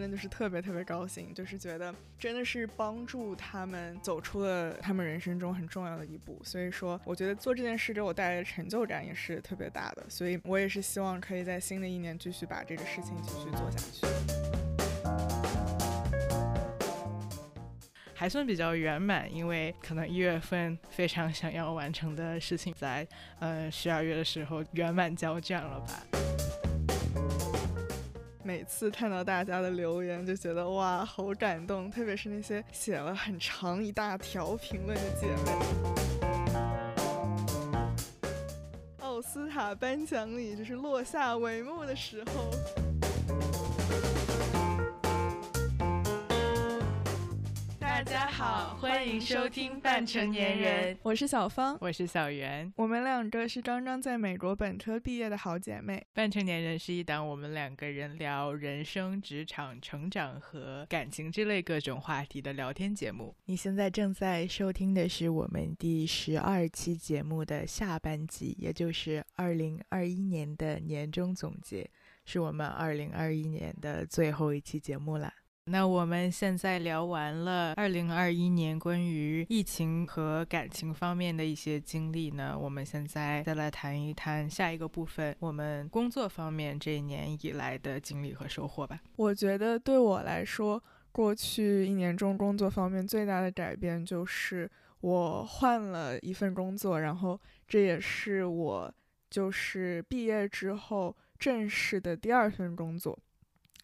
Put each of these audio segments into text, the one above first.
真的就是特别特别高兴，就是觉得真的是帮助他们走出了他们人生中很重要的一步。所以说，我觉得做这件事给我带来的成就感也是特别大的。所以我也是希望可以在新的一年继续把这个事情继续做下去。还算比较圆满，因为可能一月份非常想要完成的事情，在呃十二月的时候圆满交卷了吧。每次看到大家的留言，就觉得哇，好感动，特别是那些写了很长一大条评论的姐妹。奥斯卡颁奖礼就是落下帷幕的时候。家好，欢迎收听半成年人，我是小芳，我是小袁，我们两个是刚刚在美国本科毕业的好姐妹。半成年人是一档我们两个人聊人生、职场、成长和感情之类各种话题的聊天节目。你现在正在收听的是我们第十二期节目的下半集，也就是二零二一年的年终总结，是我们二零二一年的最后一期节目了。那我们现在聊完了二零二一年关于疫情和感情方面的一些经历呢，我们现在再来谈一谈下一个部分，我们工作方面这一年以来的经历和收获吧。我觉得对我来说，过去一年中工作方面最大的改变就是我换了一份工作，然后这也是我就是毕业之后正式的第二份工作，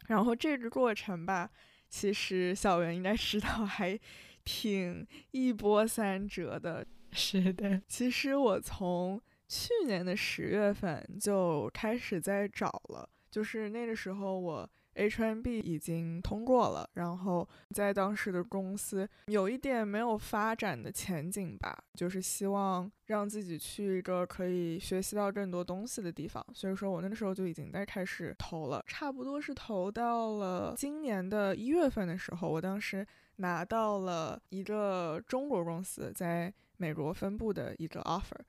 然后这个过程吧。其实小袁应该知道，还挺一波三折的。是的，其实我从去年的十月份就开始在找了，就是那个时候我。H1B 已经通过了，然后在当时的公司有一点没有发展的前景吧，就是希望让自己去一个可以学习到更多东西的地方，所以说我那个时候就已经在开始投了，差不多是投到了今年的一月份的时候，我当时拿到了一个中国公司在美国分部的一个 offer，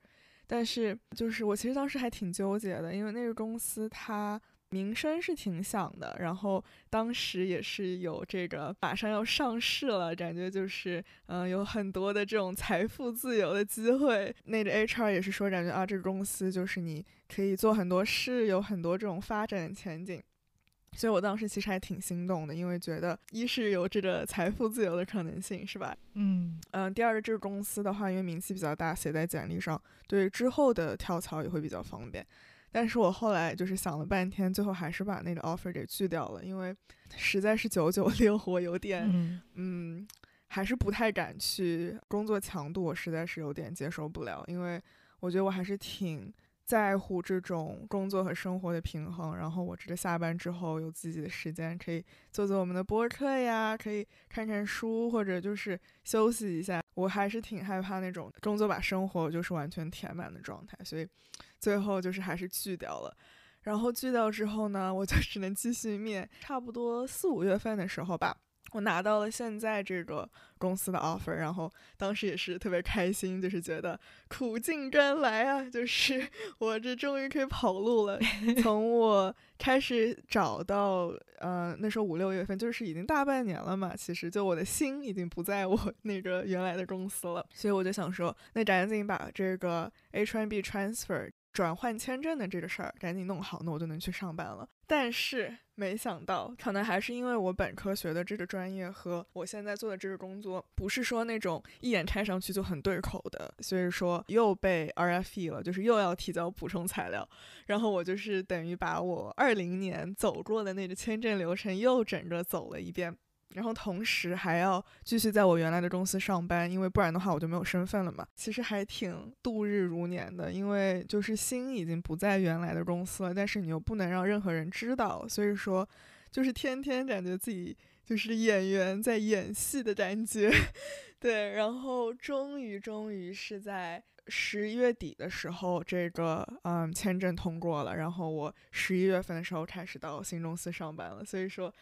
但是就是我其实当时还挺纠结的，因为那个公司它。名声是挺响的，然后当时也是有这个马上要上市了，感觉就是嗯有很多的这种财富自由的机会。那个 HR 也是说，感觉啊这个公司就是你可以做很多事，有很多这种发展的前景。所以我当时其实还挺心动的，因为觉得一是有这个财富自由的可能性，是吧？嗯嗯。第二个，这个公司的话，因为名气比较大，写在简历上，对之后的跳槽也会比较方便。但是我后来就是想了半天，最后还是把那个 offer 给拒掉了，因为实在是九九六，我有点嗯，还是不太敢去。工作强度我实在是有点接受不了，因为我觉得我还是挺。在乎这种工作和生活的平衡，然后我这个下班之后有自己的时间，可以做做我们的播客呀，可以看看书，或者就是休息一下。我还是挺害怕那种工作把生活就是完全填满的状态，所以最后就是还是拒掉了。然后拒掉之后呢，我就 只能继续面，差不多四五月份的时候吧。我拿到了现在这个公司的 offer，然后当时也是特别开心，就是觉得苦尽甘来啊，就是 我这终于可以跑路了。从我开始找到，呃，那时候五六月份，就是已经大半年了嘛。其实就我的心已经不在我 那个原来的公司了，所以我就想说，那赶紧把这个 H1B transfer。转换签证的这个事儿赶紧弄好，那我就能去上班了。但是没想到，可能还是因为我本科学的这个专业和我现在做的这个工作，不是说那种一眼看上去就很对口的，所以说又被 RFE 了，就是又要提交补充材料。然后我就是等于把我二零年走过的那个签证流程又整个走了一遍。然后同时还要继续在我原来的公司上班，因为不然的话我就没有身份了嘛。其实还挺度日如年的，因为就是心已经不在原来的公司了，但是你又不能让任何人知道，所以说就是天天感觉自己就是演员在演戏的感觉。对，然后终于终于是在十一月底的时候，这个嗯签证通过了，然后我十一月份的时候开始到新公司上班了，所以说。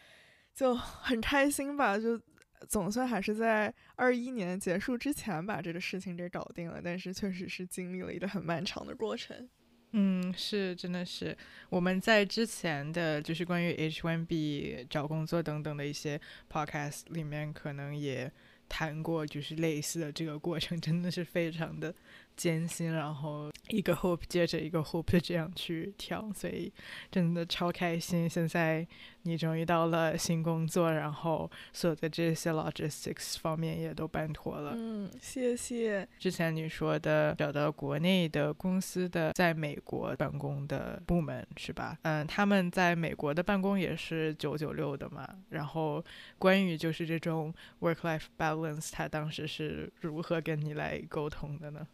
就很开心吧，就总算还是在二一年结束之前把这个事情给搞定了。但是确实是经历了一个很漫长的过程。嗯，是，真的是我们在之前的就是关于 H1B 找工作等等的一些 podcast 里面，可能也谈过，就是类似的这个过程，真的是非常的。艰辛，然后一个 hope 接着一个 hope 就这样去跳，所以真的超开心。现在你终于到了新工作，然后所有的这些 logistics 方面也都办妥了。嗯，谢谢。之前你说的找到国内的公司的在美国办公的部门是吧？嗯，他们在美国的办公也是九九六的嘛？然后关于就是这种 work life balance，他当时是如何跟你来沟通的呢？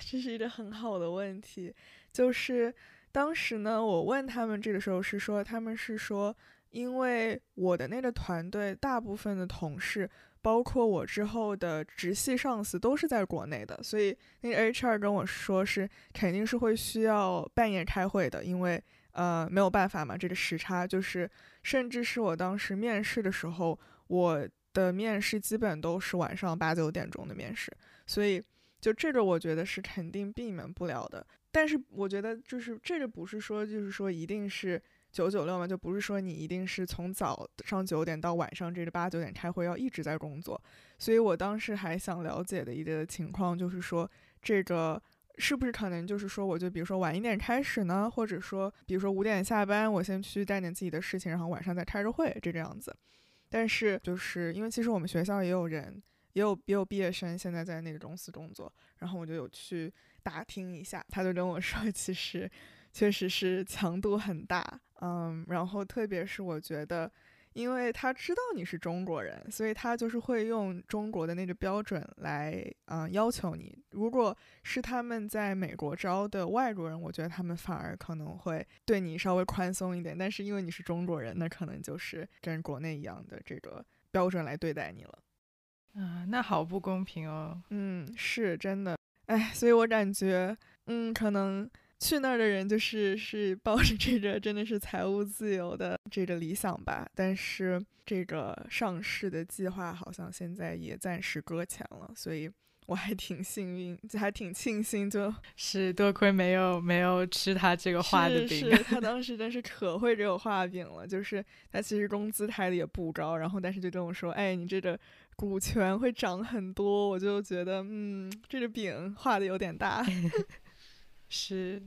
这是一个很好的问题，就是当时呢，我问他们这个时候是说，他们是说，因为我的那个团队大部分的同事，包括我之后的直系上司都是在国内的，所以那个 HR 跟我说是肯定是会需要半夜开会的，因为呃没有办法嘛，这个时差就是，甚至是我当时面试的时候，我的面试基本都是晚上八九点钟的面试，所以。就这个，我觉得是肯定避免不了的。但是我觉得，就是这个不是说，就是说一定是九九六嘛，就不是说你一定是从早上九点到晚上这个八九点开会要一直在工作。所以我当时还想了解的一个情况就是说，这个是不是可能就是说，我就比如说晚一点开始呢，或者说比如说五点下班，我先去干点自己的事情，然后晚上再开个会这个样子。但是就是因为其实我们学校也有人。也有也有毕业生现在在那个公司工作，然后我就有去打听一下，他就跟我说，其实确实是强度很大，嗯，然后特别是我觉得，因为他知道你是中国人，所以他就是会用中国的那个标准来，嗯，要求你。如果是他们在美国招的外国人，我觉得他们反而可能会对你稍微宽松一点，但是因为你是中国人，那可能就是跟国内一样的这个标准来对待你了。啊，那好不公平哦。嗯，是真的。哎，所以我感觉，嗯，可能去那儿的人就是是抱着这个真的是财务自由的这个理想吧。但是这个上市的计划好像现在也暂时搁浅了，所以。我还挺幸运，就还挺庆幸，就是多亏没有没有吃他这个画的饼。是他当时真是可会这个画饼了，就是他其实工资开的也不高，然后但是就跟我说，哎，你这个股权会涨很多，我就觉得，嗯，这个饼画的有点大。是，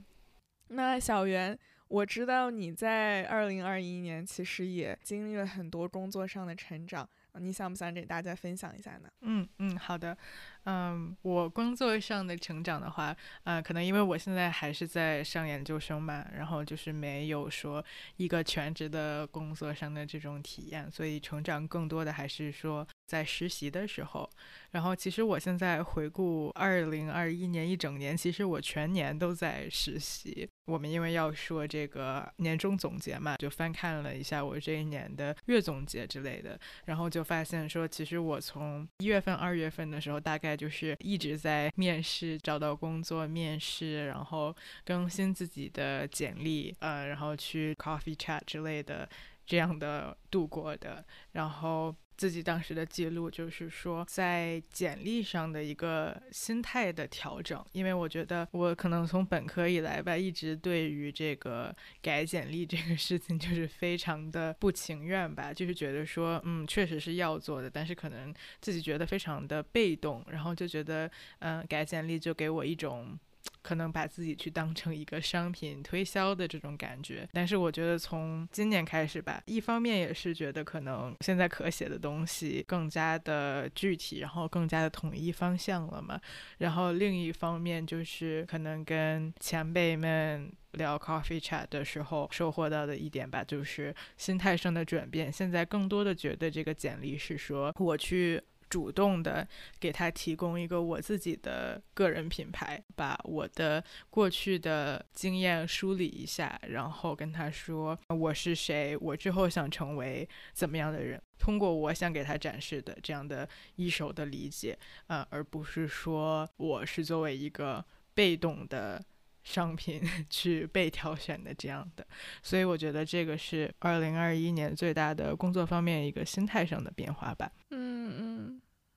那小袁，我知道你在二零二一年其实也经历了很多工作上的成长，你想不想给大家分享一下呢？嗯嗯，好的。嗯，我工作上的成长的话，呃，可能因为我现在还是在上研究生嘛，然后就是没有说一个全职的工作上的这种体验，所以成长更多的还是说在实习的时候。然后其实我现在回顾二零二一年一整年，其实我全年都在实习。我们因为要说这个年终总结嘛，就翻看了一下我这一年的月总结之类的，然后就发现说，其实我从一月份、二月份的时候，大概就是一直在面试，找到工作面试，然后更新自己的简历，呃，然后去 coffee chat 之类的这样的度过的，然后。自己当时的记录就是说，在简历上的一个心态的调整，因为我觉得我可能从本科以来吧，一直对于这个改简历这个事情就是非常的不情愿吧，就是觉得说，嗯，确实是要做的，但是可能自己觉得非常的被动，然后就觉得，嗯，改简历就给我一种。可能把自己去当成一个商品推销的这种感觉，但是我觉得从今年开始吧，一方面也是觉得可能现在可写的东西更加的具体，然后更加的统一方向了嘛。然后另一方面就是可能跟前辈们聊 coffee chat 的时候收获到的一点吧，就是心态上的转变。现在更多的觉得这个简历是说我去。主动的给他提供一个我自己的个人品牌，把我的过去的经验梳理一下，然后跟他说我是谁，我之后想成为怎么样的人，通过我想给他展示的这样的一手的理解，呃，而不是说我是作为一个被动的商品 去被挑选的这样的，所以我觉得这个是二零二一年最大的工作方面一个心态上的变化吧。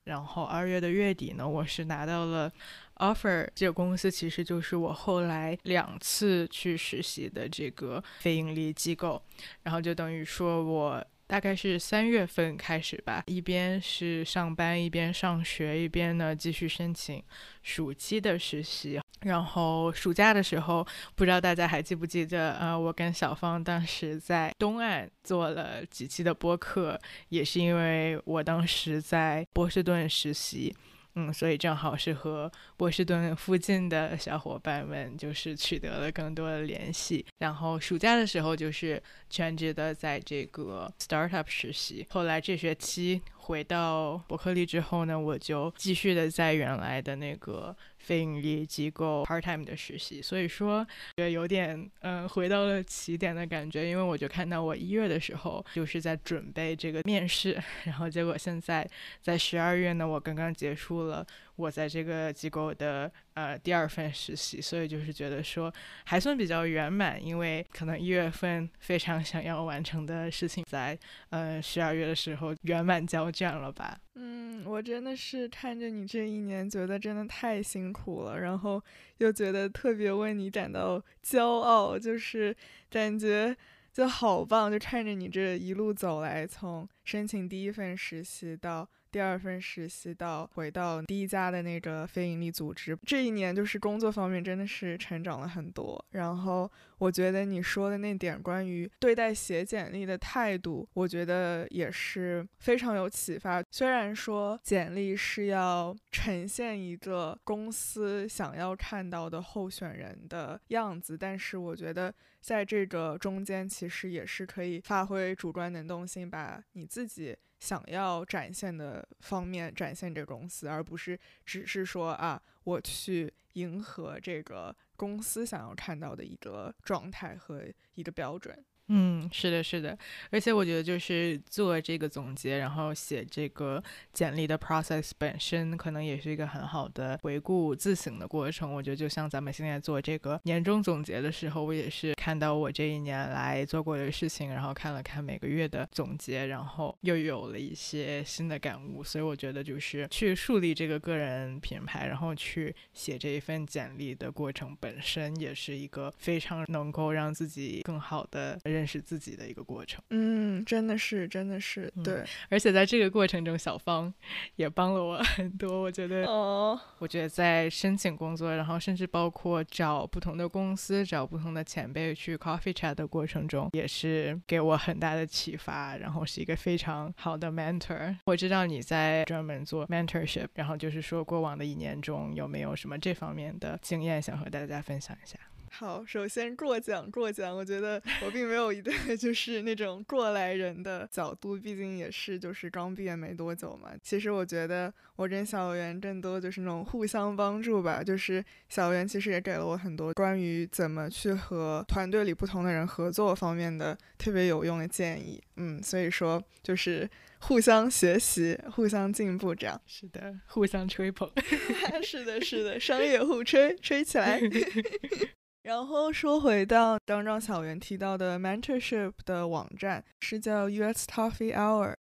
然后二月的月底呢，我是拿到了 offer。这个公司其实就是我后来两次去实习的这个非盈利机构，然后就等于说我。大概是三月份开始吧，一边是上班，一边上学，一边呢继续申请暑期的实习。然后暑假的时候，不知道大家还记不记得，呃，我跟小芳当时在东岸做了几期的播客，也是因为我当时在波士顿实习。嗯，所以正好是和波士顿附近的小伙伴们，就是取得了更多的联系。然后暑假的时候，就是全职的在这个 startup 实习。后来这学期回到伯克利之后呢，我就继续的在原来的那个。非盈利机构 part time 的实习，所以说觉得有点嗯回到了起点的感觉，因为我就看到我一月的时候就是在准备这个面试，然后结果现在在十二月呢，我刚刚结束了。我在这个机构的呃第二份实习，所以就是觉得说还算比较圆满，因为可能一月份非常想要完成的事情，在呃十二月的时候圆满交卷了吧。嗯，我真的是看着你这一年，觉得真的太辛苦了，然后又觉得特别为你感到骄傲，就是感觉就好棒，就看着你这一路走来，从申请第一份实习到。第二份实习到回到第一家的那个非营利组织，这一年就是工作方面真的是成长了很多。然后我觉得你说的那点关于对待写简历的态度，我觉得也是非常有启发。虽然说简历是要呈现一个公司想要看到的候选人的样子，但是我觉得在这个中间其实也是可以发挥主观能动性，把你自己。想要展现的方面展现这个公司，而不是只是说啊，我去迎合这个公司想要看到的一个状态和一个标准。嗯，是的，是的，而且我觉得就是做这个总结，然后写这个简历的 process 本身，可能也是一个很好的回顾自省的过程。我觉得就像咱们现在做这个年终总结的时候，我也是看到我这一年来做过的事情，然后看了看每个月的总结，然后又有了一些新的感悟。所以我觉得就是去树立这个个人品牌，然后去写这一份简历的过程本身，也是一个非常能够让自己更好的。认识自己的一个过程，嗯，真的是，真的是，对。而且在这个过程中，小芳也帮了我很多。我觉得，哦，我觉得在申请工作，然后甚至包括找不同的公司、找不同的前辈去 coffee chat 的过程中，也是给我很大的启发。然后是一个非常好的 mentor。我知道你在专门做 mentorship，然后就是说过往的一年中有没有什么这方面的经验想和大家分享一下？好，首先过奖过奖，我觉得我并没有一个 就是那种过来人的角度，毕竟也是就是刚毕业没多久嘛。其实我觉得我跟小袁更多就是那种互相帮助吧，就是小袁其实也给了我很多关于怎么去和团队里不同的人合作方面的特别有用的建议。嗯，所以说就是互相学习，互相进步这样。是的，互相吹捧。是的，是的，商业互吹，吹起来。然后说回到刚刚小袁提到的 mentorship 的网站，是叫 US Toffee Hour。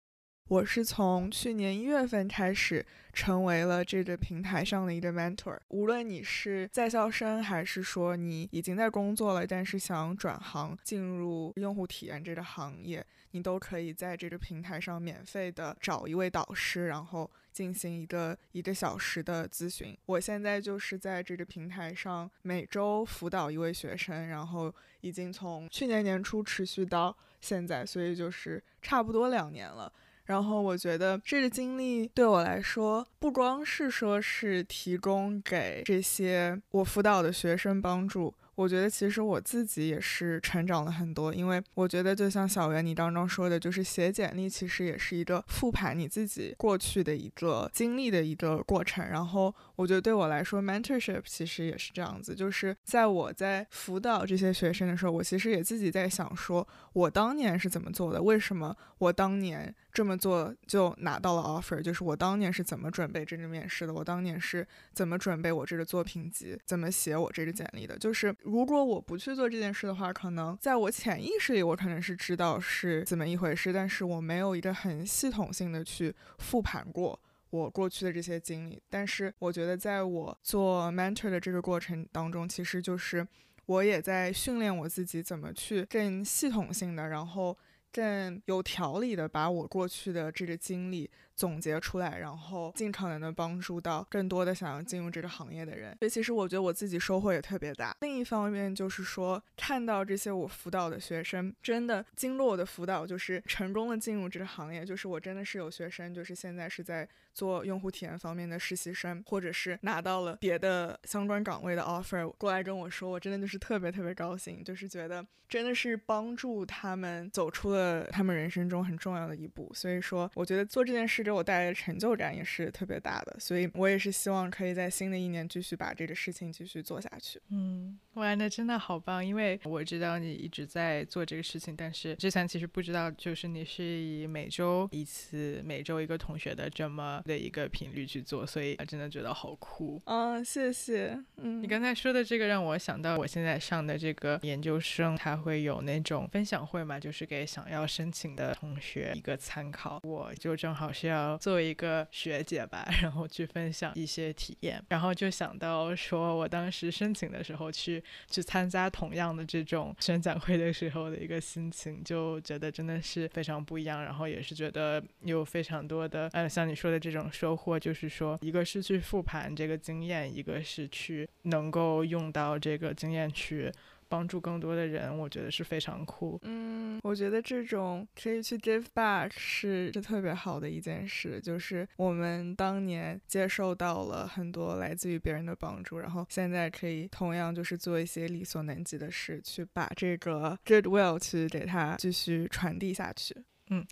我是从去年一月份开始成为了这个平台上的一个 mentor。无论你是在校生，还是说你已经在工作了，但是想转行进入用户体验这个行业，你都可以在这个平台上免费的找一位导师，然后。进行一个一个小时的咨询，我现在就是在这个平台上每周辅导一位学生，然后已经从去年年初持续到现在，所以就是差不多两年了。然后我觉得这个经历对我来说，不光是说是提供给这些我辅导的学生帮助。我觉得其实我自己也是成长了很多，因为我觉得就像小袁你刚刚说的，就是写简历其实也是一个复盘你自己过去的一个经历的一个过程。然后我觉得对我来说，mentorship 其实也是这样子，就是在我在辅导这些学生的时候，我其实也自己在想，说我当年是怎么做的，为什么我当年。这么做就拿到了 offer，就是我当年是怎么准备这个面试的，我当年是怎么准备我这个作品集，怎么写我这个简历的。就是如果我不去做这件事的话，可能在我潜意识里，我可能是知道是怎么一回事，但是我没有一个很系统性的去复盘过我过去的这些经历。但是我觉得，在我做 mentor 的这个过程当中，其实就是我也在训练我自己怎么去更系统性的，然后更有条理的把我过去的这个经历。总结出来，然后尽可能的帮助到更多的想要进入这个行业的人。所以其实我觉得我自己收获也特别大。另一方面就是说，看到这些我辅导的学生真的经过我的辅导，就是成功的进入这个行业。就是我真的是有学生，就是现在是在做用户体验方面的实习生，或者是拿到了别的相关岗位的 offer 过来跟我说，我真的就是特别特别高兴，就是觉得真的是帮助他们走出了他们人生中很重要的一步。所以说，我觉得做这件事。给我带来的成就感也是特别大的，所以我也是希望可以在新的一年继续把这个事情继续做下去。嗯，哇，那真的好棒！因为我知道你一直在做这个事情，但是之前其实不知道，就是你是以每周一次、每周一个同学的这么的一个频率去做，所以真的觉得好酷。嗯，谢谢。嗯，你刚才说的这个让我想到，我现在上的这个研究生，他会有那种分享会嘛，就是给想要申请的同学一个参考。我就正好是要。作为一个学姐吧，然后去分享一些体验，然后就想到说，我当时申请的时候去去参加同样的这种宣讲会的时候的一个心情，就觉得真的是非常不一样。然后也是觉得有非常多的，呃，像你说的这种收获，就是说，一个是去复盘这个经验，一个是去能够用到这个经验去。帮助更多的人，我觉得是非常酷。嗯，我觉得这种可以去 give back 是是特别好的一件事。就是我们当年接受到了很多来自于别人的帮助，然后现在可以同样就是做一些力所能及的事，去把这个 goodwill 去给它继续传递下去。嗯。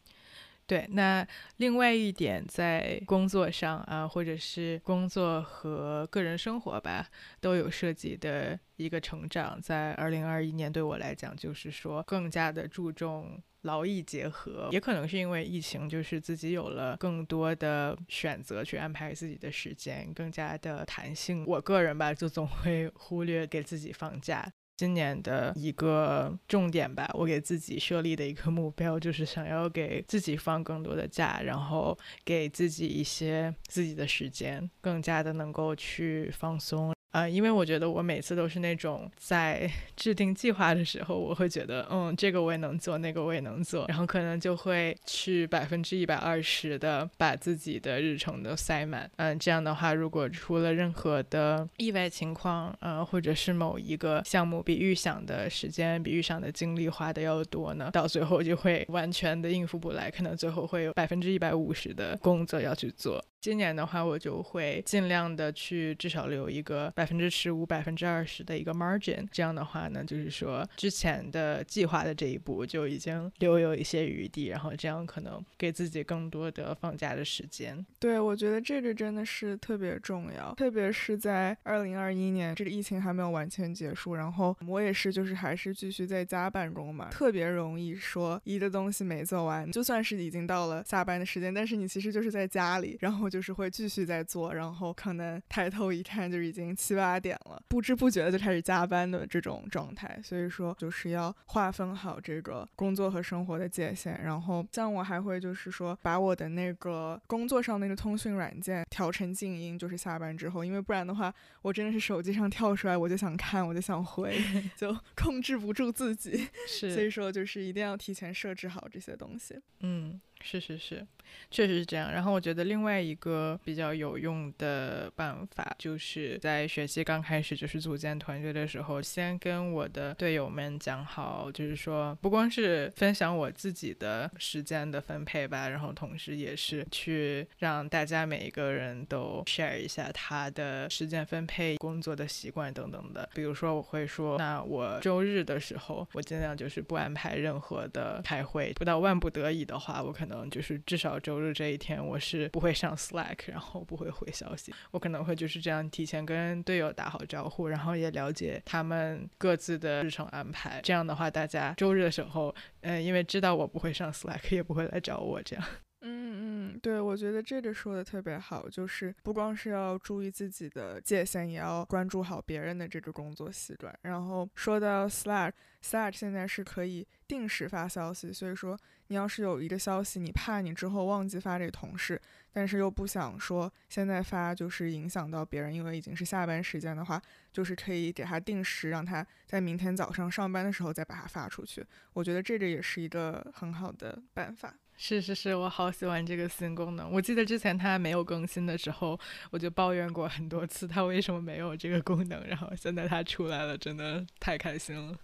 对，那另外一点，在工作上啊，或者是工作和个人生活吧，都有涉及的一个成长，在二零二一年对我来讲，就是说更加的注重劳逸结合，也可能是因为疫情，就是自己有了更多的选择去安排自己的时间，更加的弹性。我个人吧，就总会忽略给自己放假。今年的一个重点吧，我给自己设立的一个目标就是想要给自己放更多的假，然后给自己一些自己的时间，更加的能够去放松。呃，因为我觉得我每次都是那种在 制定计划的时候，我会觉得，嗯，这个我也能做，那个我也能做，然后可能就会去百分之一百二十的把自己的日程都塞满。嗯，这样的话，如果出了任何的意外情况，呃，或者是某一个项目比预想的时间、比预想的精力花的要多呢，到最后就会完全的应付不来，可能最后会有百分之一百五十的工作要去做。今年的话，我就会尽量的去至少留一个百分之十五、百分之二十的一个 margin。这样的话呢，就是说之前的计划的这一步就已经留有一些余地，然后这样可能给自己更多的放假的时间。对，我觉得这个真的是特别重要，特别是在二零二一年这个疫情还没有完全结束，然后我也是就是还是继续在家办公嘛，特别容易说一个东西没做完，就算是已经到了下班的时间，但是你其实就是在家里，然后。就是会继续在做，然后可能抬头一看就已经七八点了，不知不觉的就开始加班的这种状态。所以说，就是要划分好这个工作和生活的界限。然后，像我还会就是说，把我的那个工作上那个通讯软件调成静音，就是下班之后，因为不然的话，我真的是手机上跳出来我就想看，我就想回，就控制不住自己。是，所以说就是一定要提前设置好这些东西。嗯。是是是，确实是这样。然后我觉得另外一个比较有用的办法，就是在学期刚开始就是组建团队的时候，先跟我的队友们讲好，就是说不光是分享我自己的时间的分配吧，然后同时也是去让大家每一个人都 share 一下他的时间分配、工作的习惯等等的。比如说我会说，那我周日的时候，我尽量就是不安排任何的开会，不到万不得已的话，我可能。嗯，就是至少周日这一天，我是不会上 Slack，然后不会回消息。我可能会就是这样提前跟队友打好招呼，然后也了解他们各自的日程安排。这样的话，大家周日的时候，嗯，因为知道我不会上 Slack，也不会来找我这样。对，我觉得这个说的特别好，就是不光是要注意自己的界限，也要关注好别人的这个工作习惯。然后说到 Slack，Slack 现在是可以定时发消息，所以说你要是有一个消息，你怕你之后忘记发给同事，但是又不想说现在发就是影响到别人，因为已经是下班时间的话，就是可以给他定时，让他在明天早上上班的时候再把它发出去。我觉得这个也是一个很好的办法。是是是，我好喜欢这个新功能。我记得之前它没有更新的时候，我就抱怨过很多次，它为什么没有这个功能。然后现在它出来了，真的太开心了。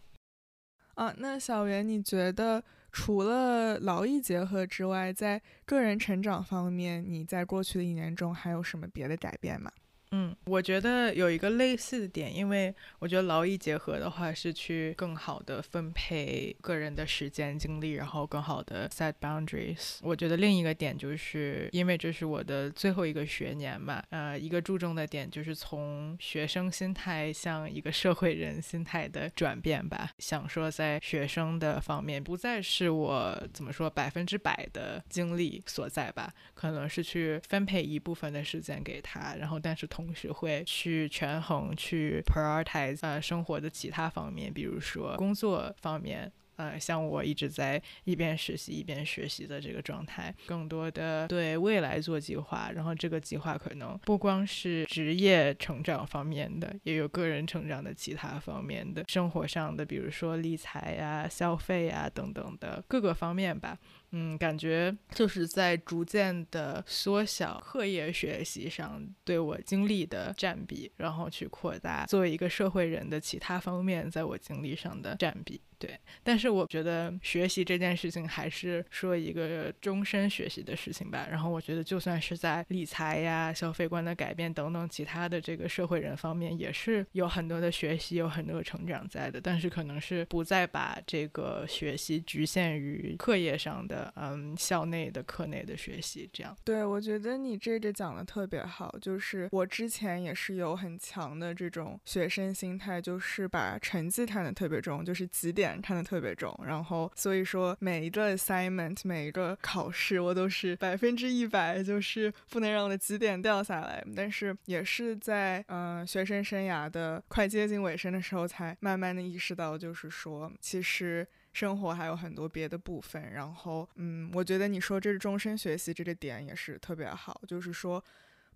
啊，那小袁，你觉得除了劳逸结合之外，在个人成长方面，你在过去的一年中还有什么别的改变吗？嗯，我觉得有一个类似的点，因为我觉得劳逸结合的话是去更好的分配个人的时间精力，然后更好的 set boundaries。我觉得另一个点就是因为这是我的最后一个学年嘛，呃，一个注重的点就是从学生心态向一个社会人心态的转变吧。想说在学生的方面不再是我怎么说百分之百的精力所在吧，可能是去分配一部分的时间给他，然后但是同同时会去权衡、去 prioritize 呃生活的其他方面，比如说工作方面，呃，像我一直在一边实习一边学习的这个状态，更多的对未来做计划，然后这个计划可能不光是职业成长方面的，也有个人成长的其他方面的生活上的，比如说理财呀、消费呀等等的各个方面吧。嗯，感觉就是在逐渐的缩小课业学习上对我精力的占比，然后去扩大作为一个社会人的其他方面在我精力上的占比。对，但是我觉得学习这件事情还是说一个终身学习的事情吧。然后我觉得就算是在理财呀、消费观的改变等等其他的这个社会人方面，也是有很多的学习、有很多成长在的。但是可能是不再把这个学习局限于课业上的嗯，校内的课内的学习，这样。对，我觉得你这个讲的特别好。就是我之前也是有很强的这种学生心态，就是把成绩看得特别重，就是绩点看得特别重。然后所以说每一个 assignment，每一个考试，我都是百分之一百，就是不能让我的绩点掉下来。但是也是在嗯学生生涯的快接近尾声的时候，才慢慢的意识到，就是说其实。生活还有很多别的部分，然后，嗯，我觉得你说这是终身学习这个点也是特别好，就是说。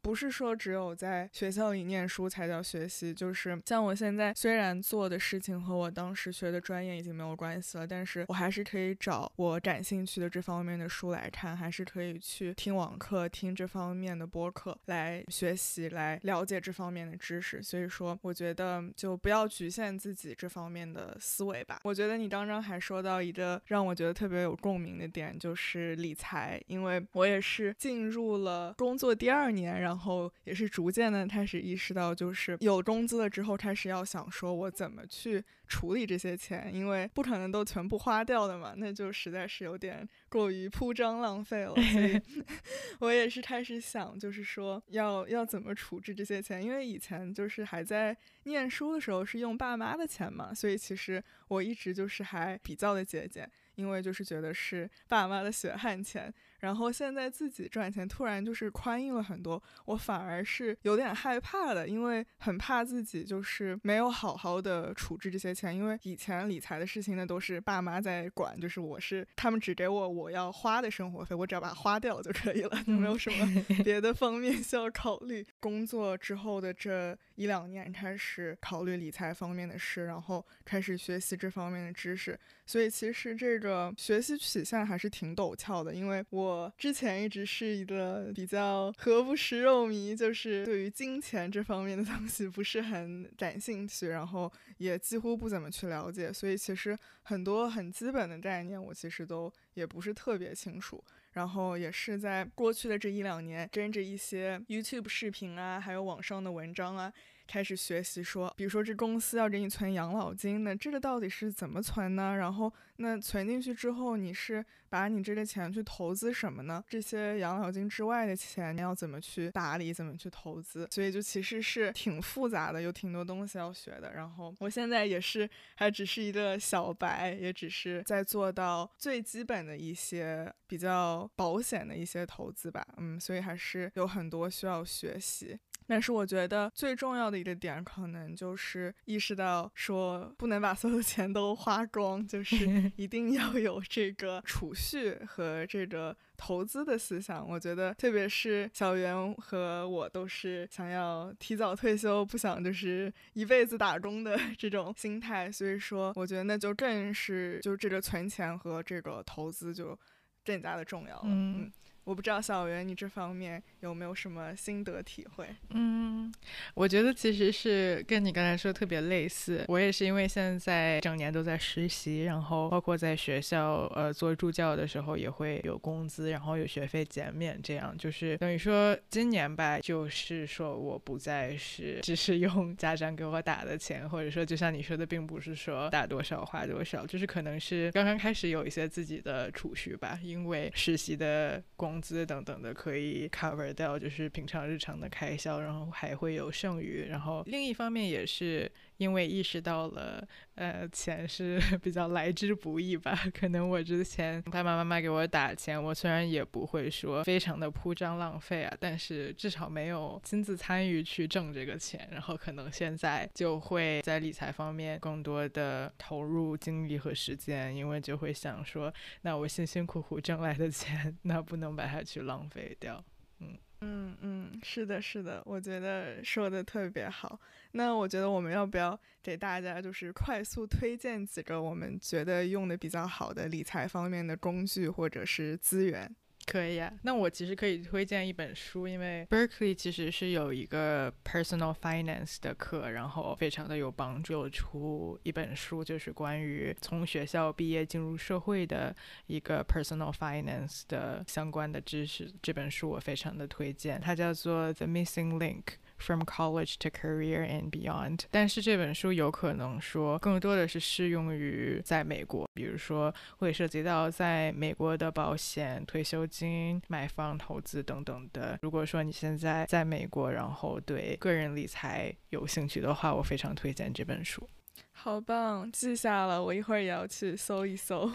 不是说只有在学校里念书才叫学习，就是像我现在虽然做的事情和我当时学的专业已经没有关系了，但是我还是可以找我感兴趣的这方面的书来看，还是可以去听网课、听这方面的播客来学习、来了解这方面的知识。所以说，我觉得就不要局限自己这方面的思维吧。我觉得你刚刚还说到一个让我觉得特别有共鸣的点，就是理财，因为我也是进入了工作第二年，然后。然后也是逐渐的开始意识到，就是有工资了之后，开始要想说我怎么去处理这些钱，因为不可能都全部花掉的嘛，那就实在是有点过于铺张浪费了。所以，我也是开始想，就是说要要怎么处置这些钱，因为以前就是还在念书的时候是用爸妈的钱嘛，所以其实我一直就是还比较的节俭，因为就是觉得是爸妈的血汗钱。然后现在自己赚钱，突然就是宽裕了很多，我反而是有点害怕的，因为很怕自己就是没有好好的处置这些钱，因为以前理财的事情呢都是爸妈在管，就是我是他们只给我我要花的生活费，我只要把它花掉就可以了，就没有什么别的 方面需要考虑。工作之后的这一两年开始考虑理财方面的事，然后开始学习这方面的知识。所以其实这个学习曲线还是挺陡峭的，因为我我之前一直是一个比较何不食肉糜，就是对于金钱这方面的 东西不是很感兴趣，然后也几乎不怎么去了解，所以其实很多很基本的概念我其实都也不是特别清楚。然后也是在过去的这一两年，跟着一些 YouTube 视频啊，还有网上的文章啊。开始学习说，比如说这公司要给你存养老金，那这个到底是怎么存呢？然后那存进去之后，你是把你这个钱去投资什么呢？这些养老金之外的钱你要怎么去打理，怎么去投资？所以就其实是挺复杂的，有挺多东西要学的。然后我现在也是还只是一个小白，也只是在做到最基本的一些比较保险的一些投资吧。嗯，所以还是有很多需要学习。但是我觉得最重要的一个点，可能就是意识到说，不能把所有钱都花光，就是 一定要有这个储蓄和这个投资的思想。我觉得，特别是小袁和我都是想要提早退休，不想就是一辈子打工的 这种心态，所以说，我觉得那就更是就这个存钱和这个投资就更加的重要了。嗯。我不知道小袁，你这方面有没有什么心得体会？嗯，我觉得其实是跟你刚才说特别类似。我也是因为现在整年都在实习，然后包括在学校呃做助教的时候也会有工资，然后有学费减免，这样就是等于说今年吧，就是说我不再是只是用家长给我打的钱，或者说就像你说的，并不是说打多少花多少，就是可能是刚刚开始有一些自己的储蓄吧，因为实习的工。工资等等的可以 cover 掉，就是平常日常的开销，然后还会有剩余。然后另一方面也是因为意识到了，呃，钱是 比较来之不易吧。可能我之前爸爸妈妈给我打钱，我虽然也不会说非常的铺张浪费啊，但是至少没有亲自参与去挣这个钱。然后可能现在就会在理财方面更多的投入精力和时间，因为就会想说，那我辛辛苦苦挣来的钱，那不能把它去浪费掉，嗯嗯嗯，是的，是的，我觉得说的特别好。那我觉得我们要不要给大家就是快速推荐几个我们觉得用的比较好的理财方面的工具或者是资源？可以啊，那我其实可以推荐一本书，因为 Berkeley 其实是有一个 Personal Finance 的课，然后非常的有帮助，出一本书就是关于从学校毕业进入社会的一个 Personal Finance 的相关的知识。这本书我非常的推荐，它叫做 The Missing Link。From college to career and beyond，但是这本书有可能说更多的是适用于在美国，比如说会涉及到在美国的保险、退休金、买房、投资等等的。如果说你现在在美国，然后对个人理财有兴趣的话，我非常推荐这本书。好棒，记下了，我一会儿也要去搜一搜。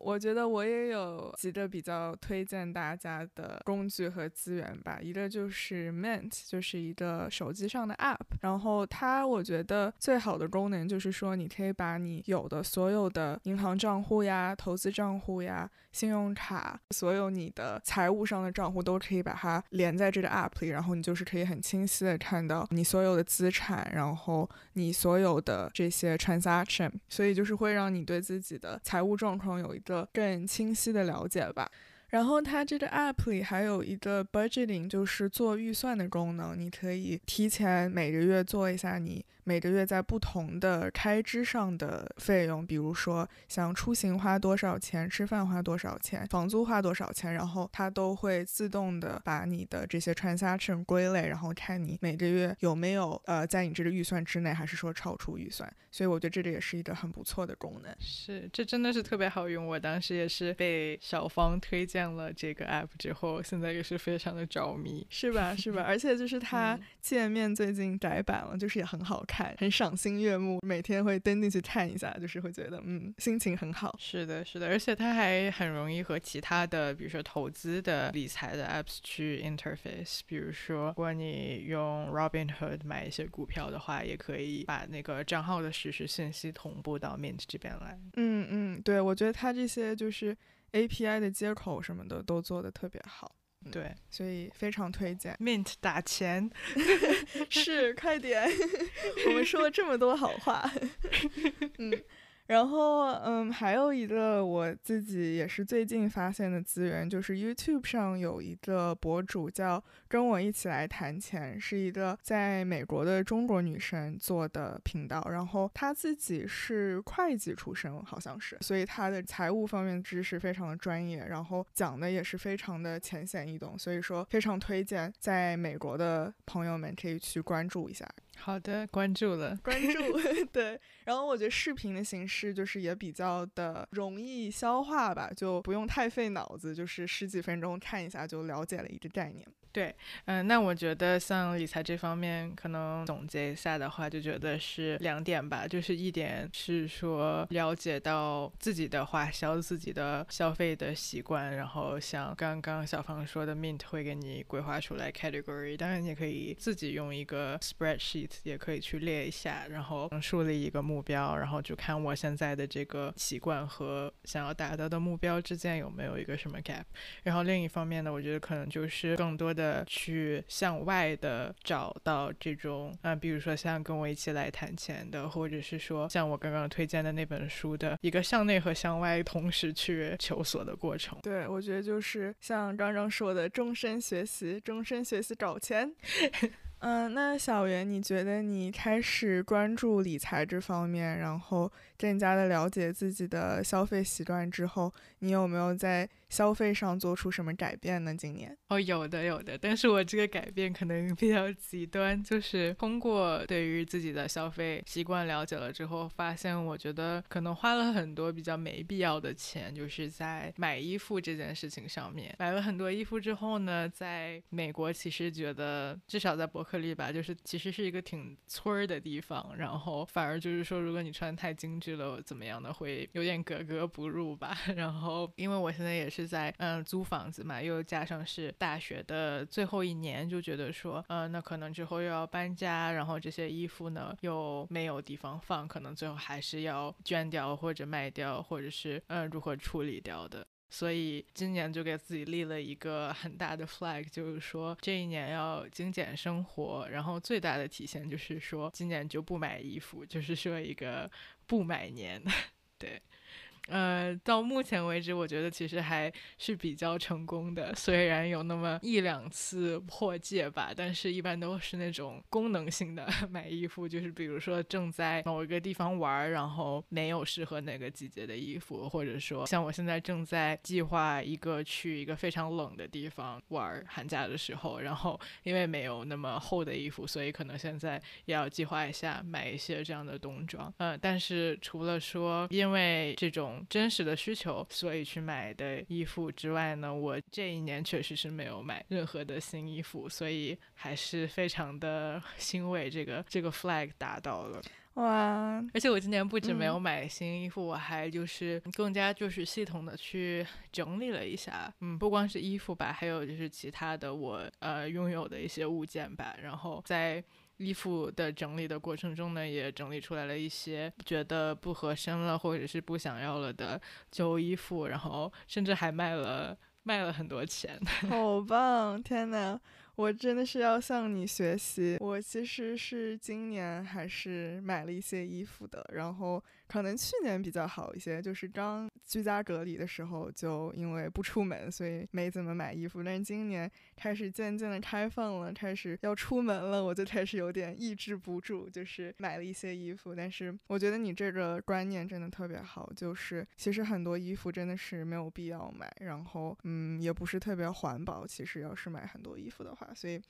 我觉得我也有几个比较推荐大家的工具和资源吧，一个就是 Mint，就是一个手机上的 App，然后它我觉得最好的功能就是说，你可以把你有的所有的银行账户呀、投资账户呀。信用卡，所有你的财务上的账户都可以把它连在这个 app 里，然后你就是可以很清晰的看到你所有的资产，然后你所有的这些 transaction，所以就是会让你对自己的财务状况有一个更清晰的了解吧。然后它这个 app 里还有一个 budgeting，就是做预算的功能，你可以提前每个月做一下你。每个月在不同的开支上的费用，比如说像出行花多少钱，吃饭花多少钱，房租花多少钱，然后它都会自动的把你的这些 transaction 归类，然后看你每个月有没有呃在你这个预算之内，还是说超出预算。所以我觉得这个也是一个很不错的功能。是，这真的是特别好用。我当时也是被小芳推荐了这个 app 之后，现在也是非常的着迷，是吧？是吧？而且就是它界面最近改版了，就是也很好看。很赏心悦目，每天会登进去看一下，就是会觉得嗯，心情很好。是的，是的，而且它还很容易和其他的，比如说投资的、理财的 apps 去 interface。比如说，如果你用 Robinhood 买一些股票的话，也可以把那个账号的实时信息同步到 Mint 这边来。嗯嗯，对，我觉得它这些就是 API 的接口什么的都做的特别好。对，所以非常推荐。Mint 打钱，是快点，我们说了这么多好话，嗯，然后，嗯，还有一个我自己也是最近发现的资源，就是 YouTube 上有一个博主叫“跟我一起来谈钱”，是一个在美国的中国女生做的频道。然后她自己是会计出身，好像是，所以她的财务方面知识非常的专业，然后讲的也是非常的浅显易懂。所以说，非常推荐在美国的朋友们可以去关注一下。好的，关注了，关注 对。然后我觉得视频的形式就是也比较的容易消化吧，就不用太费脑子，就是十几分钟看一下就了解了一个概念。对，嗯，那我觉得像理财这方面，可能总结一下的话，就觉得是两点吧。就是一点是说了解到自己的花销、自己的消费的习惯，然后像刚刚小芳说的，Mint 会给你规划出来 category，当然你可以自己用一个 spreadsheet，也可以去列一下，然后树立一个目标，然后就看我现在的这个习惯和想要达到的目标之间有没有一个什么 gap。然后另一方面呢，我觉得可能就是更多的去向外的找到这种，嗯，比如说像跟我一起来谈钱的，或者是说像我刚刚推荐的那本书的一个向内和向外同时去求索的过程。对，我觉得就是像刚刚说的，终身学习，终身学习找钱。嗯，那小袁，你觉得你开始关注理财这方面，然后更加的了解自己的消费习惯之后，你有没有在？消费上做出什么改变呢？今年哦，有的有的，但是我这个改变可能比较极端，就是通过对于自己的消费习惯了解了之后，发现我觉得可能花了很多比较没必要的钱，就是在买衣服这件事情上面。买了很多衣服之后呢，在美国其实觉得至少在伯克利吧，就是其实是一个挺村儿的地方，然后反而就是说，如果你穿太精致去了怎么样的，会有点格格不入吧。然后因为我现在也是。是在嗯租房子嘛，又加上是大学的最后一年，就觉得说，嗯，那可能之后又要搬家，然后这些衣服呢又没有地方放，可能最后还是要捐掉或者卖掉，或者是嗯如何处理掉的。所以今年就给自己立了一个很大的 flag，就是说这一年要精简生活，然后最大的体现就是说今年就不买衣服，就是说一个不买年，对。呃，到目前为止，我觉得其实还是比较成功的。虽然有那么一两次破戒吧，但是一般都是那种功能性的 买衣服，就是比如说正在某一个地方玩，然后没有适合那个季节的衣服，或者说像我现在正在计划一个去一个非常冷的地方玩寒假的时候，然后因为没有那么厚的衣服，所以可能现在也要计划一下买一些这样的冬装。嗯，但是除了说因为这种。真实的需求，所以去买的衣服之外呢，我这一年确实是没有买任何的新衣服，所以还是非常的 欣慰，这个这个 flag 达到了。哇！而且我今年不止没有买新衣服，我还就是更加就是系统的去整理了一下，嗯，不光是衣服吧，还有就是其他的我呃拥有的一些物件吧，然后在。衣服的整理的过程中呢，也整理出来了一些觉得不合身了或者是不想要了的旧衣服，然后甚至还卖了卖了很多钱。好棒！天哪，我真的是要向你学习。我其实是今年还是买了一些衣服的，然后。可能去年比较好一些，就是刚居家隔离的时候，就因为不出门，所以没怎么买衣服。但是今年开始渐渐的开放了，开始要出门了，我就开始有点抑制不住，就是买了一些衣服。但是我觉得你这个观念真的特别好，就是其实很多衣服真的是没有必要买，然后嗯，也不是特别环保。其实要是买很多衣服的话，所以。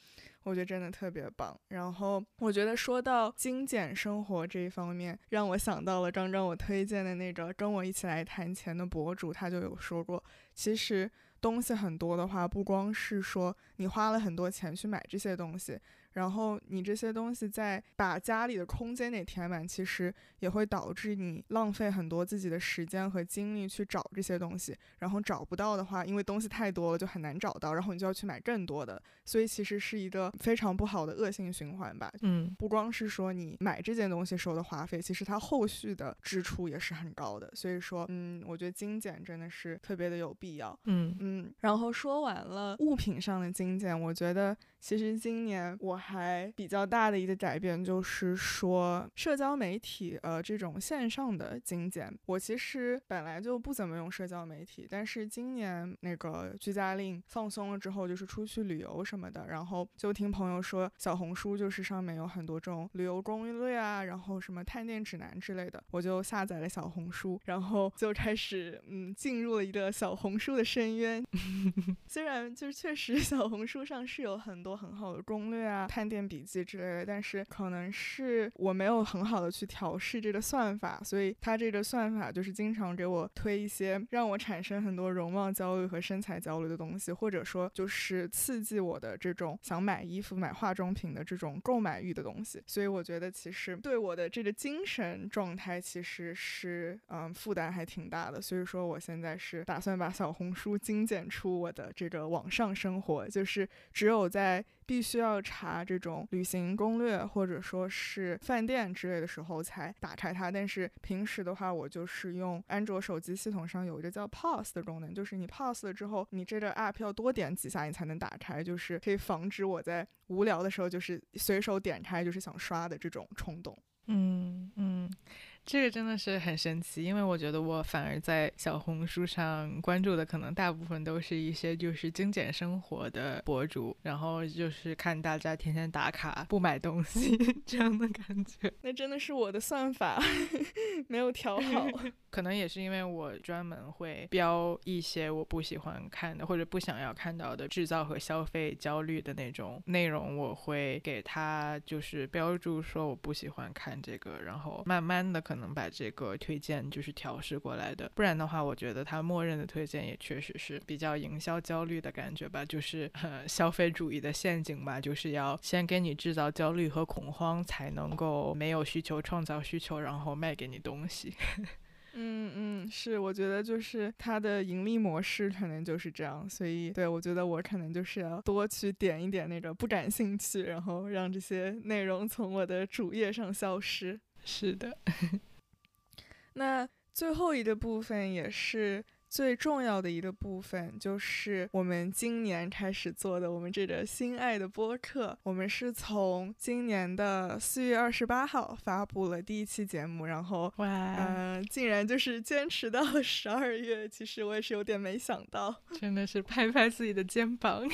我觉得真的特别棒。然后我觉得说到精简生活这一方面，让我想到了刚刚我推荐的那个跟我一起来谈钱的博主，他就有说过，其实东西很多的话，不光是说你花了很多钱去买这些东西。然后你这些东西在把家里的空间给填满，其实也会导致你浪费很多自己的时间和精力去找这些东西。然后找不到的话，因为东西太多了就很难找到，然后你就要去买更多的。所以其实是一个非常不好的恶性循环吧。嗯，不光是说你买这件东西时候的花费，其实它后续的支出也是很高的。所以说，嗯，我觉得精简真的是特别的有必要。嗯嗯。嗯然后说完了物品上的精简，我觉得其实今年我。还比较大的一个改变就是说，社交媒体呃这种线上的精简，我其实本来就不怎么用社交媒体，但是今年那个居家令放松了之后，就是出去旅游什么的，然后就听朋友说小红书就是上面有很多这种旅游攻略啊，然后什么探店指南之类的，我就下载了小红书，然后就开始嗯进入了一个小红书的深渊。虽然就是确实小红书上是有很多很好的攻略啊、探店笔记之类的，但是可能是我没有很好的去调试这个算法，所以它这个算法就是经常给我推一些让我产生很多容貌焦虑和身材焦虑的东西，或者说就是刺激我的这种想买衣服、买化妆品的这种购买欲的东西。所以我觉得其实对我的这个精神状态其实是嗯负担还挺大的。所以说我现在是打算把小红书精简出我的这个网上生活，就是只有在必须要查这种旅行攻略或者说是饭店之类的时候才打开它。但是平时的话，我就是用安卓手机系统上有一个叫 Pause 的功能，就是你 Pause 了之后，你这个 App 要多点几下你才能打开，就是可以防止我在无聊的时候就是随手点开就是想刷的这种冲动。嗯嗯。这个真的是很神奇，因为我觉得我反而在小红书上关注的可能大部分都是一些就是精简生活的博主，然后就是看大家天天打卡不买东西 这样的感觉。那真的是我的算法 没有调好，可能也是因为我专门会标一些我不喜欢看的或者不想要看到的制造和消费焦虑的那种内容，我会给他就是标注说我不喜欢看这个，然后慢慢的可能。能把这个推荐就是调试过来的，不然的话，我觉得它默认的推荐也确实是比较营销焦虑的感觉吧，就是 消费主义的陷阱吧，就是要先给你制造焦虑和恐慌，才能够没有需求创造需求，然后卖给你东西。嗯嗯，是，我觉得就是它的盈利模式可能就是这样，所以对我觉得我可能就是要多去点一点那个不感兴趣，然后让这些内容从我的主页上消失。是的。那最后一个部分也是最重要的一个部分，就是我们今年开始做的我们这个心爱的播客。我们是从今年的四月二十八号发布了第一期节目，然后哇，嗯，竟然就是坚持到了十二月。其实我也是有点没想到，真的是拍拍自己的肩膀，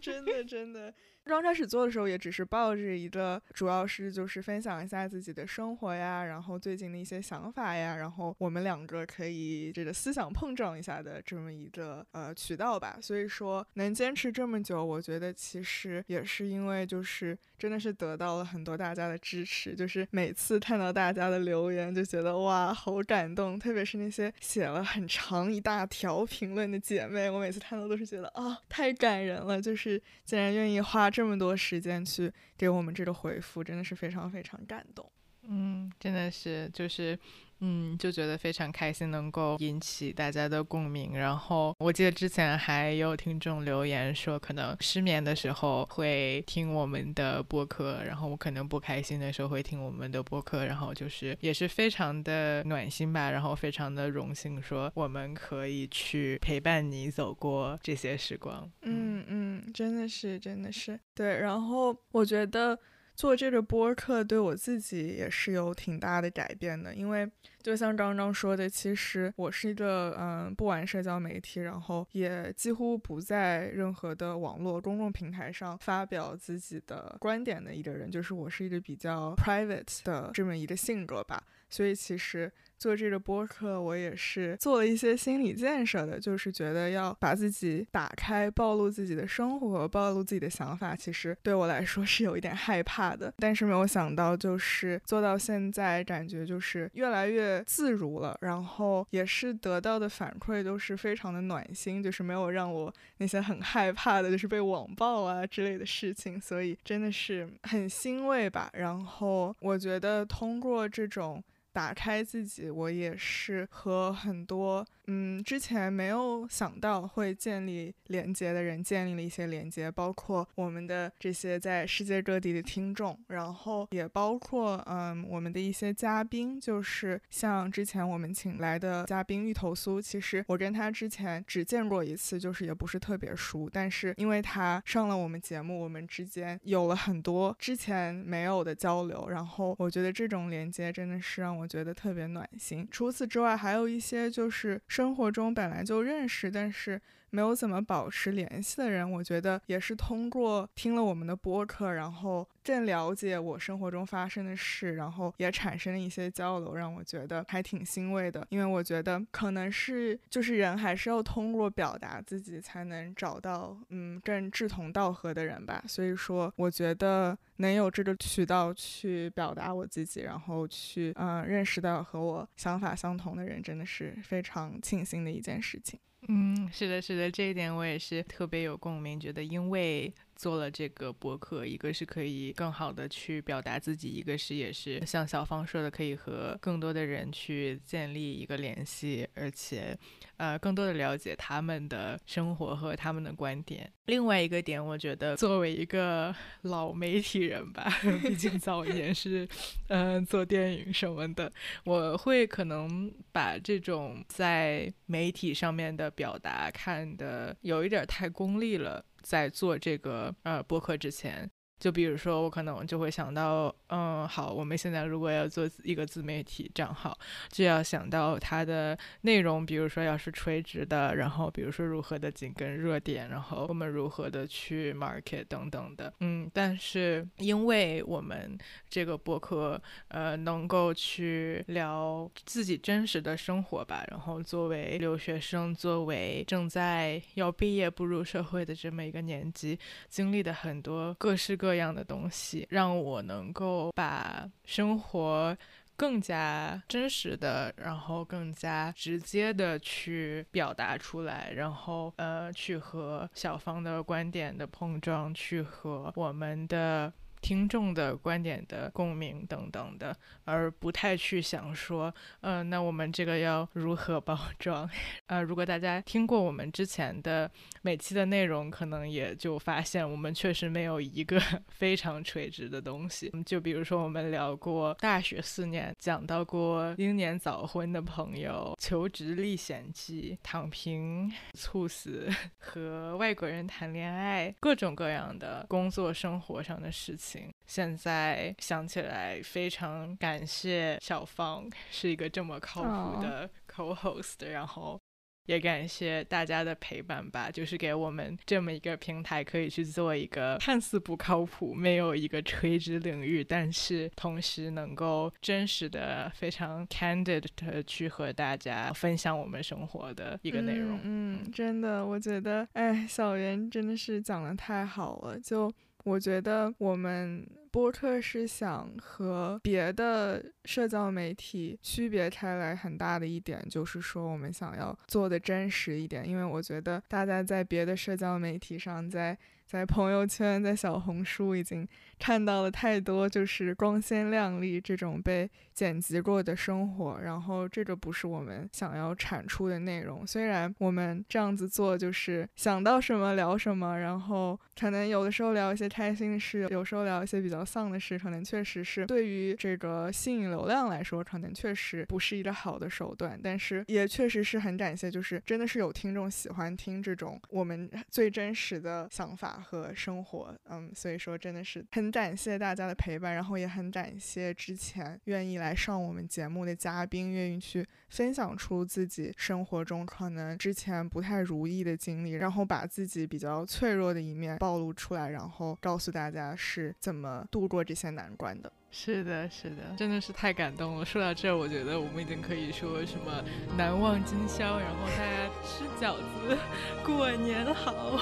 真 的真的。刚开始做的时候，也只是抱着一个，主要是就是分享一下自己的生活呀，然后最近的一些想法呀，然后我们两个可以这个思想碰撞一下的这么一个呃渠道吧。所以说能坚持这么久，我觉得其实也是因为就是真的是得到了很多大家的支持，就是每次看到大家的留言就觉得哇好感动，特别是那些写了很长一大条评论的姐妹，我每次看到都是觉得啊太感人了，就是竟然愿意花。这么多时间去给我们这个回复，真的是非常非常感动。嗯，真的是，就是，嗯，就觉得非常开心，能够引起大家的共鸣。然后我记得之前还有听众留言说，可能失眠的时候会听我们的播客，然后我可能不开心的时候会听我们的播客，然后就是也是非常的暖心吧。然后非常的荣幸，说我们可以去陪伴你走过这些时光。嗯嗯，真的是，真的是。对，然后我觉得。做这个播客对我自己也是有挺大的改变的，因为就像刚刚说的，其实我是一个嗯不玩社交媒体，然后也几乎不在任何的网络公众平台上发表自己的观点的一个人，就是我是一个比较 private 的这么一个性格吧，所以其实。做这个播客，我也是做了一些心理建设的，就是觉得要把自己打开，暴露自己的生活，暴露自己的想法，其实对我来说是有一点害怕的。但是没有想到，就是做到现在，感觉就是越来越自如了，然后也是得到的反馈都是非常的暖心，就是没有让我那些很害怕的，就是被网暴啊之类的事情，所以真的是很欣慰吧。然后我觉得通过这种。打开自己，我也是和很多嗯之前没有想到会建立连接的人建立了一些连接，包括我们的这些在世界各地的听众，然后也包括嗯我们的一些嘉宾，就是像之前我们请来的嘉宾芋头酥，其实我跟他之前只见过一次，就是也不是特别熟，但是因为他上了我们节目，我们之间有了很多之前没有的交流，然后我觉得这种连接真的是让我觉得特别暖心。除此之外，还有一些就是生活中本来就认识，但是。没有怎么保持联系的人，我觉得也是通过听了我们的播客，然后更了解我生活中发生的事，然后也产生了一些交流，让我觉得还挺欣慰的。因为我觉得可能是就是人还是要通过表达自己，才能找到嗯更志同道合的人吧。所以说，我觉得能有这个渠道去表达我自己，然后去嗯认识到和我想法相同的人，真的是非常庆幸的一件事情。嗯，是的，是的，这一点我也是特别有共鸣，觉得因为。做了这个博客，一个是可以更好的去表达自己，一个是也是像小芳说的，可以和更多的人去建立一个联系，而且，呃，更多的了解他们的生活和他们的观点。另外一个点，我觉得作为一个老媒体人吧，毕竟早年是，嗯，做电影什么的，我会可能把这种在媒体上面的表达看的有一点太功利了。在做这个呃播客之前。就比如说，我可能就会想到，嗯，好，我们现在如果要做一个自媒体账号，就要想到它的内容，比如说要是垂直的，然后比如说如何的紧跟热点，然后我们如何的去 market 等等的，嗯，但是因为我们这个博客，呃，能够去聊自己真实的生活吧，然后作为留学生，作为正在要毕业步入社会的这么一个年纪，经历的很多各式各。各样的东西，让我能够把生活更加真实的，然后更加直接的去表达出来，然后呃，去和小芳的观点的碰撞，去和我们的。听众的观点的共鸣等等的，而不太去想说，嗯，那我们这个要如何包装？呃，如果大家听过我们之前的每期的内容，可能也就发现我们确实没有一个 非常垂直的东西。就比如说，我们聊过大学四年，讲到过英年早婚的朋友、求职历险记、躺平、猝死和外国人谈恋爱，各种各样的工作生活上的事情。现在想起来，非常感谢小芳是一个这么靠谱的 co-host，然后也感谢大家的陪伴吧，就是给我们这么一个平台，可以去做一个看似不靠谱、没有一个垂直领域，但是同时能够真实的、非常 candid 的去和大家分享我们生活的一个内容。嗯，真的，我觉得，哎，小袁真的是讲的太好了，就。我觉得我们播客是想和别的社交媒体区别开来很大的一点，就是说我们想要做的真实一点，因为我觉得大家在别的社交媒体上，在在朋友圈、在小红书已经。看到了太多就是光鲜亮丽这种被剪辑过的生活，然后这个不是我们想要产出的内容。虽然我们这样子做就是想到什么聊什么，然后可能有的时候聊一些开心的事，有时候聊一些比较丧的事，可能确实是对于这个吸引流量来说，可能确实不是一个好的手段。但是也确实是很感谢，就是真的是有听众喜欢听这种我们最真实的想法和生活。嗯，所以说真的是很。感谢大家的陪伴，然后也很感谢之前愿意来来上我们节目的嘉宾，愿意去分享出自己生活中可能之前不太如意的经历，然后把自己比较脆弱的一面暴露出来，然后告诉大家是怎么度过这些难关的。是的，是的，真的是太感动了。说到这儿，我觉得我们已经可以说什么难忘今宵，然后大家吃饺子，过年好。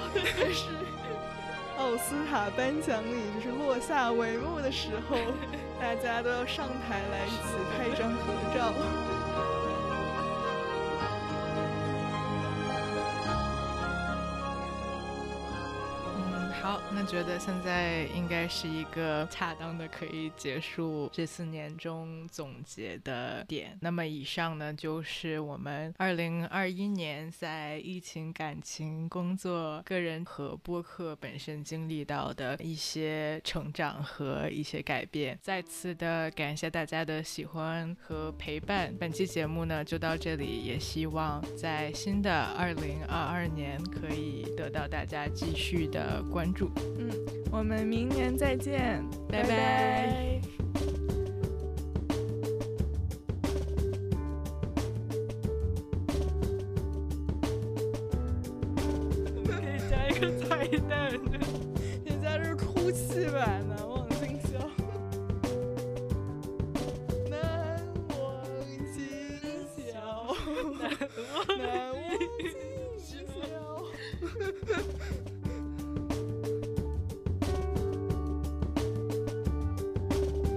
是。奥斯卡颁奖礼就是落下帷幕的时候，大家都要上台来一起拍一张合照。觉得现在应该是一个恰当的可以结束这四年中总结的点。那么以上呢，就是我们二零二一年在疫情、感情、工作、个人和播客本身经历到的一些成长和一些改变。再次的感谢大家的喜欢和陪伴。本期节目呢就到这里，也希望在新的二零二二年可以得到大家继续的关注。嗯，我们明年再见，拜拜。我们可以加一个彩蛋，人家是哭泣版，难忘今宵，难忘今宵，难忘今宵。